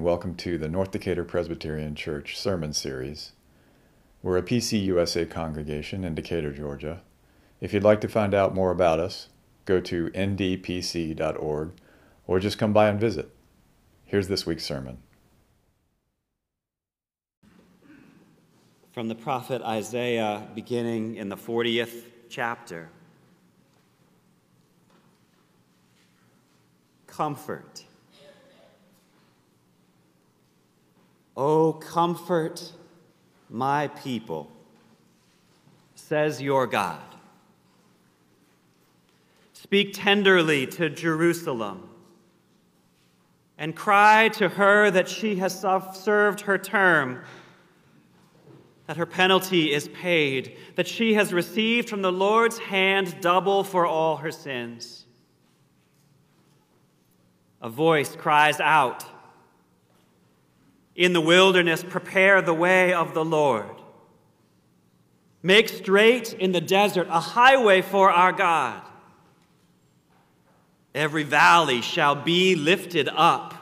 and welcome to the North Decatur Presbyterian Church Sermon Series. We're a PCUSA congregation in Decatur, Georgia. If you'd like to find out more about us, go to ndpc.org or just come by and visit. Here's this week's sermon. From the prophet Isaiah, beginning in the 40th chapter. Comfort Oh, comfort my people, says your God. Speak tenderly to Jerusalem and cry to her that she has served her term, that her penalty is paid, that she has received from the Lord's hand double for all her sins. A voice cries out in the wilderness, prepare the way of the Lord. Make straight in the desert a highway for our God. Every valley shall be lifted up,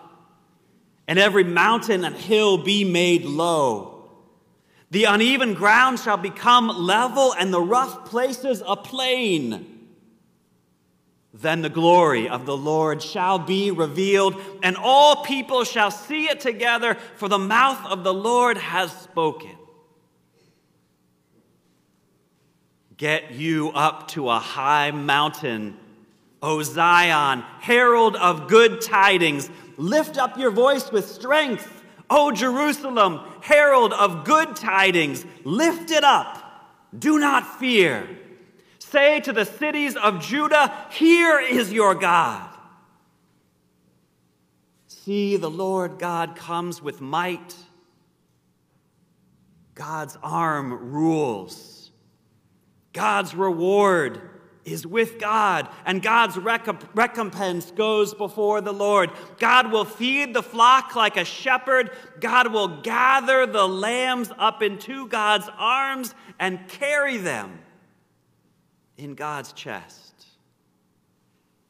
and every mountain and hill be made low. The uneven ground shall become level, and the rough places a plain. Then the glory of the Lord shall be revealed, and all people shall see it together, for the mouth of the Lord has spoken. Get you up to a high mountain, O Zion, herald of good tidings. Lift up your voice with strength, O Jerusalem, herald of good tidings. Lift it up. Do not fear. Say to the cities of Judah, Here is your God. See, the Lord God comes with might. God's arm rules. God's reward is with God, and God's recompense goes before the Lord. God will feed the flock like a shepherd. God will gather the lambs up into God's arms and carry them in God's chest.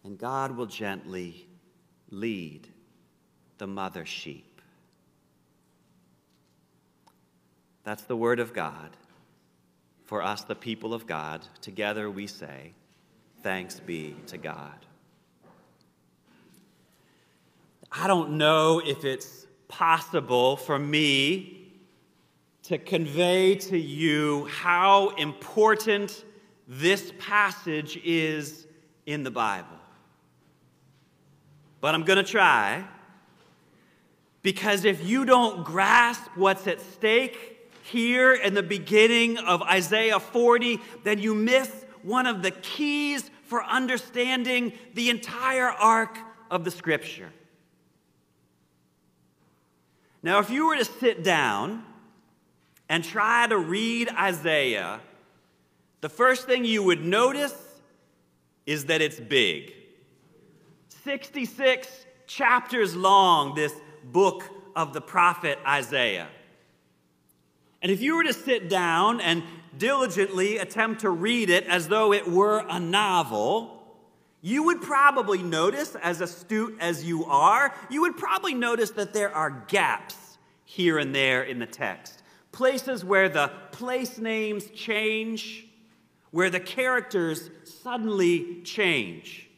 And God will gently lead the mother sheep. That's the word of God. For us, the people of God, together we say, Thanks be to God. I don't know if it's possible for me to convey to you how important this passage is in the Bible. But I'm going to try because if you don't grasp what's at stake here in the beginning of Isaiah 40, then you miss one of the keys for understanding the entire arc of the scripture. Now, if you were to sit down and try to read Isaiah the first thing you would notice is that it's big. 66 chapters long, this book of the prophet Isaiah. And if you were to sit down and diligently attempt to read it as though it were a novel, you would probably notice, as astute as you are, you would probably notice that there are gaps here and there in the text. Places where the place names change, where the characters suddenly change.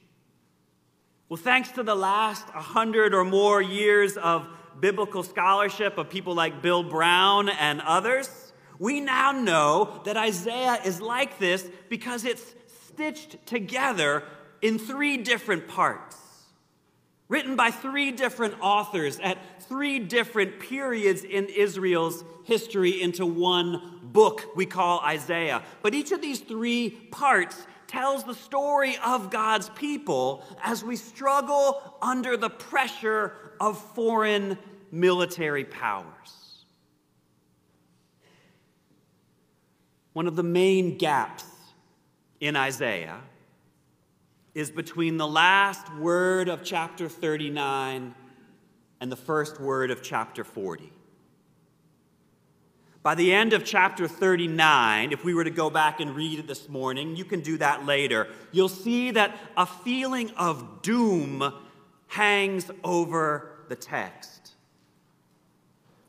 Well, thanks to the last 100 or more years of biblical scholarship of people like Bill Brown and others, we now know that Isaiah is like this because it's stitched together in three different parts, written by three different authors at three different periods in Israel's history into one book we call Isaiah. But each of these three parts tells the story of God's people as we struggle under the pressure of foreign military powers. One of the main gaps in Isaiah is between the last word of chapter 39 and the first word of chapter 40. By the end of chapter 39, if we were to go back and read it this morning, you can do that later, you'll see that a feeling of doom hangs over the text.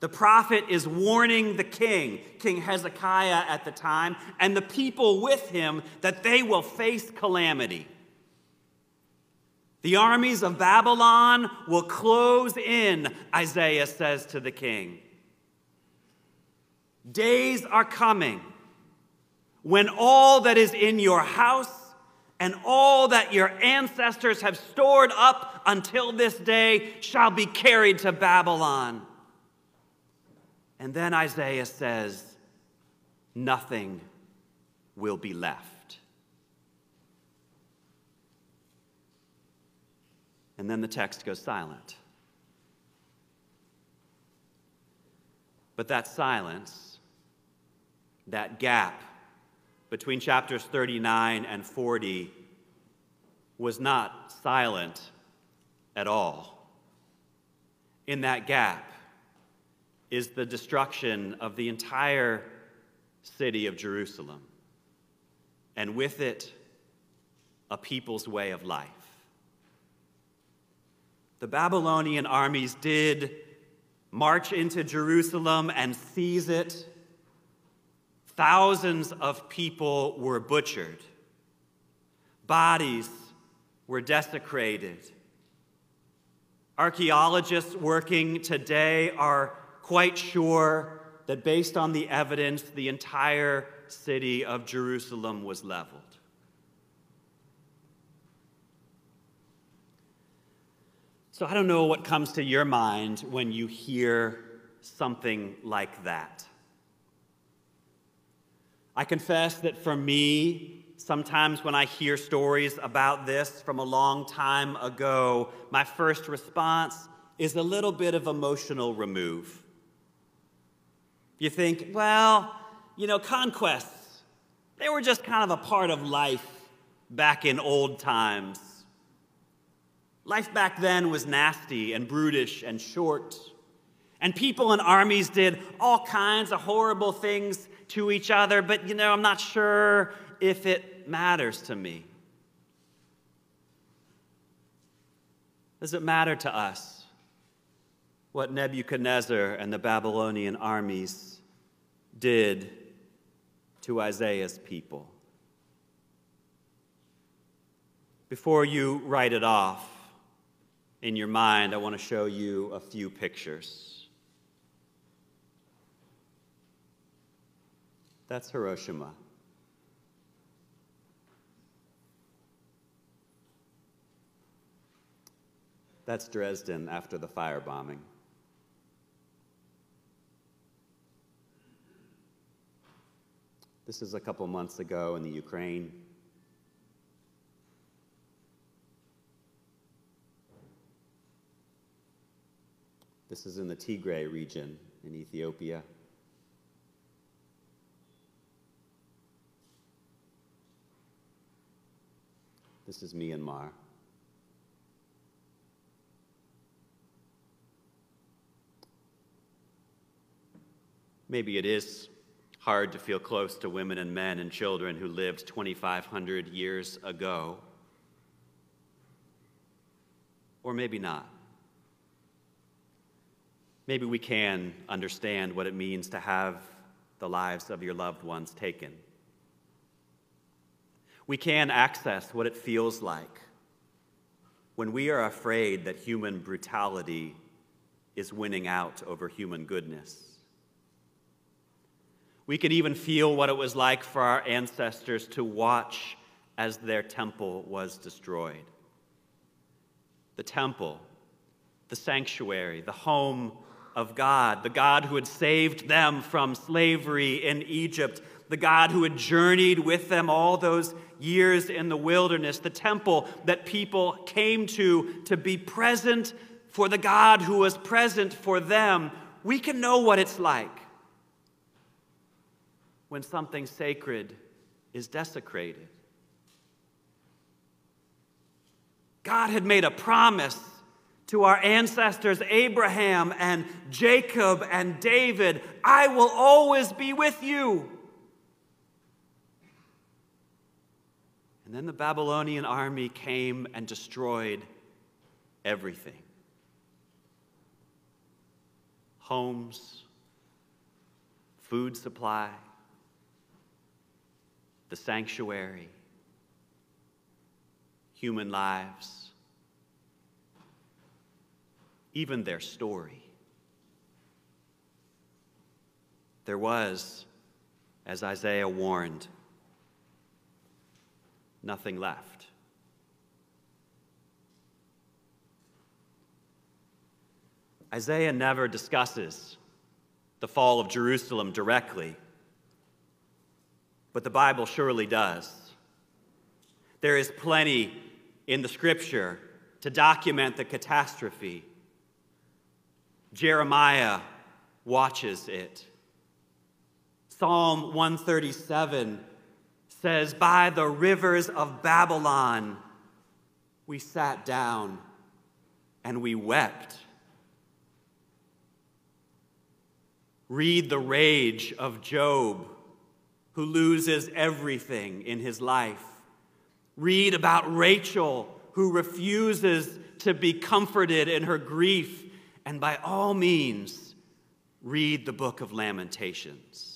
The prophet is warning the king, King Hezekiah at the time, and the people with him that they will face calamity. The armies of Babylon will close in, Isaiah says to the king. Days are coming when all that is in your house and all that your ancestors have stored up until this day shall be carried to Babylon. And then Isaiah says, Nothing will be left. And then the text goes silent. But that silence, that gap between chapters 39 and 40, was not silent at all. In that gap, is the destruction of the entire city of Jerusalem, and with it, a people's way of life. The Babylonian armies did march into Jerusalem and seize it. Thousands of people were butchered, bodies were desecrated. Archaeologists working today are quite sure that based on the evidence, the entire city of Jerusalem was leveled. So I don't know what comes to your mind when you hear something like that. I confess that for me, sometimes when I hear stories about this from a long time ago, my first response is a little bit of emotional remove. You think, well, you know, conquests, they were just kind of a part of life back in old times. Life back then was nasty and brutish and short. And people and armies did all kinds of horrible things to each other, but you know, I'm not sure if it matters to me. Does it matter to us? what Nebuchadnezzar and the Babylonian armies did to Isaiah's people. Before you write it off in your mind, I want to show you a few pictures. That's Hiroshima. That's Dresden after the firebombing. This is a couple months ago in the Ukraine. This is in the Tigray region in Ethiopia. This is Myanmar. Maybe it is hard to feel close to women and men and children who lived 2,500 years ago. Or maybe not. Maybe we can understand what it means to have the lives of your loved ones taken. We can access what it feels like when we are afraid that human brutality is winning out over human goodness. We can even feel what it was like for our ancestors to watch as their temple was destroyed. The temple, the sanctuary, the home of God, the God who had saved them from slavery in Egypt, the God who had journeyed with them all those years in the wilderness, the temple that people came to to be present for the God who was present for them. We can know what it's like when something sacred is desecrated. God had made a promise to our ancestors, Abraham and Jacob and David I will always be with you. And then the Babylonian army came and destroyed everything homes, food supply, the sanctuary, human lives, even their story. There was, as Isaiah warned, nothing left. Isaiah never discusses the fall of Jerusalem directly, but the Bible surely does. There is plenty in the scripture to document the catastrophe. Jeremiah watches it. Psalm 137 says, By the rivers of Babylon we sat down and we wept. Read the rage of Job, who loses everything in his life. Read about Rachel, who refuses to be comforted in her grief. And by all means, read the book of Lamentations.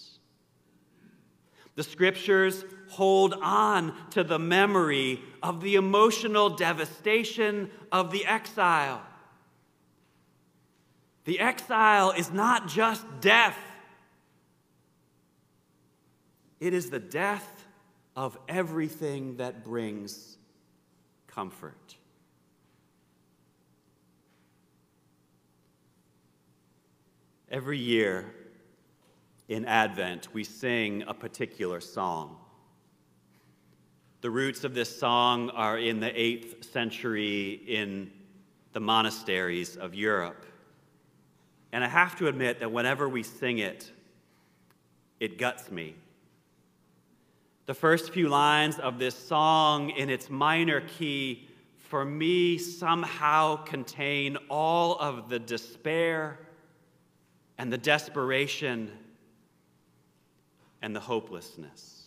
The scriptures hold on to the memory of the emotional devastation of the exile. The exile is not just death, it is the death of everything that brings comfort. Every year in Advent, we sing a particular song. The roots of this song are in the 8th century in the monasteries of Europe. And I have to admit that whenever we sing it, it guts me. The first few lines of this song in its minor key, for me, somehow contain all of the despair and the desperation and the hopelessness.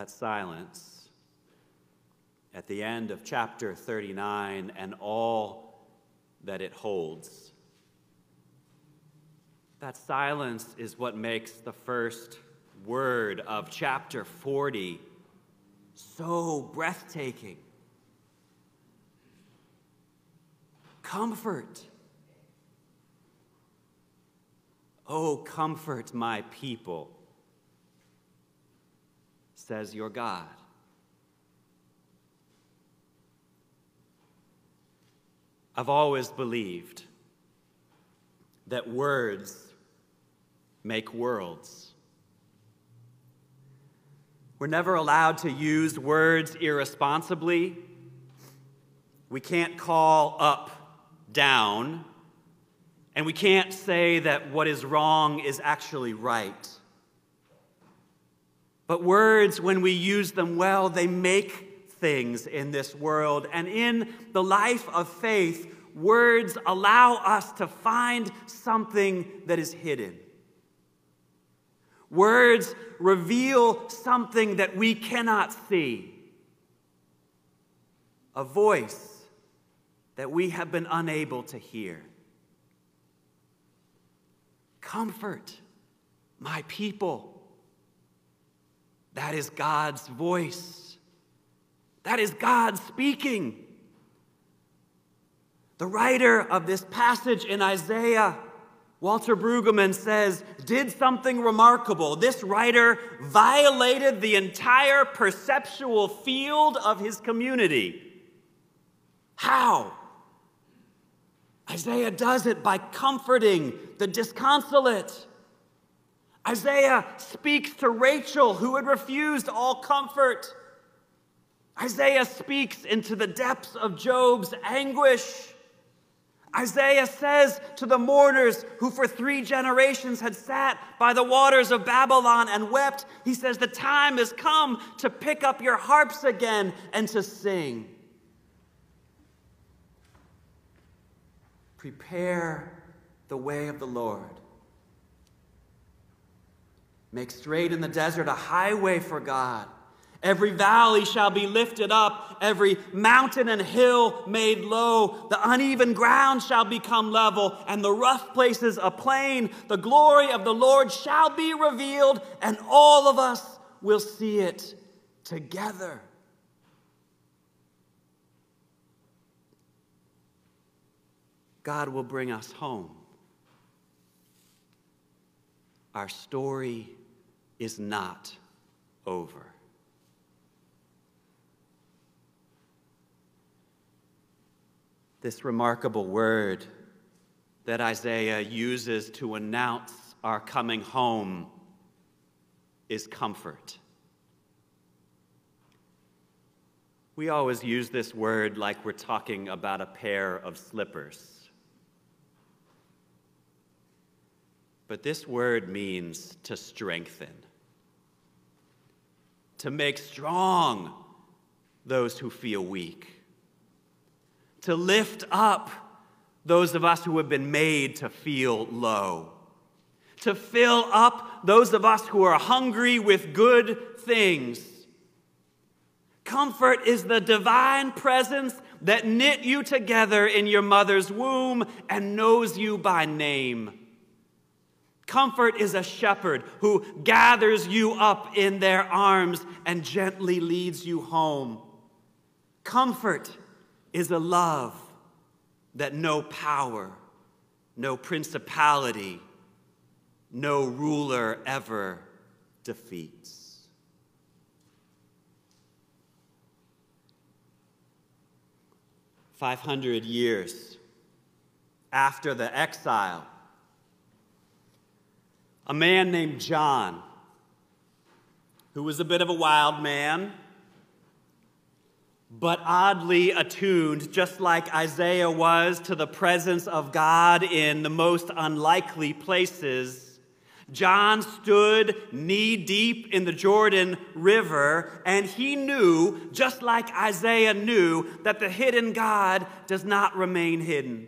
That silence at the end of chapter 39 and all that it holds. That silence is what makes the first word of chapter 40 so breathtaking. Comfort. Oh, comfort my people says your God. I've always believed that words make worlds. We're never allowed to use words irresponsibly. We can't call up down, and we can't say that what is wrong is actually right. But words, when we use them well, they make things in this world. And in the life of faith, words allow us to find something that is hidden. Words reveal something that we cannot see. A voice that we have been unable to hear. Comfort my people. That is God's voice. That is God speaking. The writer of this passage in Isaiah, Walter Brueggemann, says, did something remarkable. This writer violated the entire perceptual field of his community. How? Isaiah does it by comforting the disconsolate Isaiah speaks to Rachel, who had refused all comfort. Isaiah speaks into the depths of Job's anguish. Isaiah says to the mourners who for three generations had sat by the waters of Babylon and wept, he says, The time has come to pick up your harps again and to sing. Prepare the way of the Lord. Make straight in the desert a highway for God. Every valley shall be lifted up, every mountain and hill made low. The uneven ground shall become level, and the rough places a plain. The glory of the Lord shall be revealed, and all of us will see it together. God will bring us home. Our story is not over. This remarkable word that Isaiah uses to announce our coming home is comfort. We always use this word like we're talking about a pair of slippers. But this word means to strengthen, to make strong those who feel weak to lift up those of us who have been made to feel low, to fill up those of us who are hungry with good things. Comfort is the divine presence that knit you together in your mother's womb and knows you by name. Comfort is a shepherd who gathers you up in their arms and gently leads you home. Comfort is a love that no power, no principality, no ruler ever defeats. Five hundred years after the exile, a man named John, who was a bit of a wild man, but oddly attuned, just like Isaiah was to the presence of God in the most unlikely places. John stood knee deep in the Jordan River, and he knew, just like Isaiah knew, that the hidden God does not remain hidden.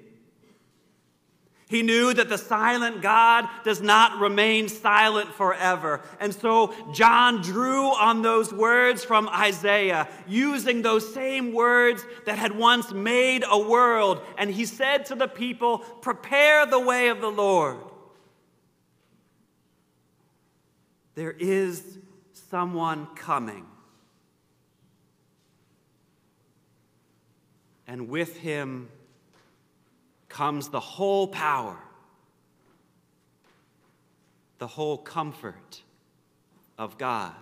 He knew that the silent God does not remain silent forever. And so John drew on those words from Isaiah, using those same words that had once made a world. And he said to the people, Prepare the way of the Lord. There is someone coming. And with him, comes the whole power, the whole comfort of God.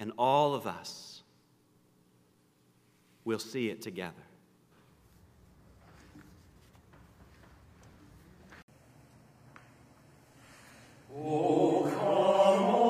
And all of us will see it together. Oh, come on.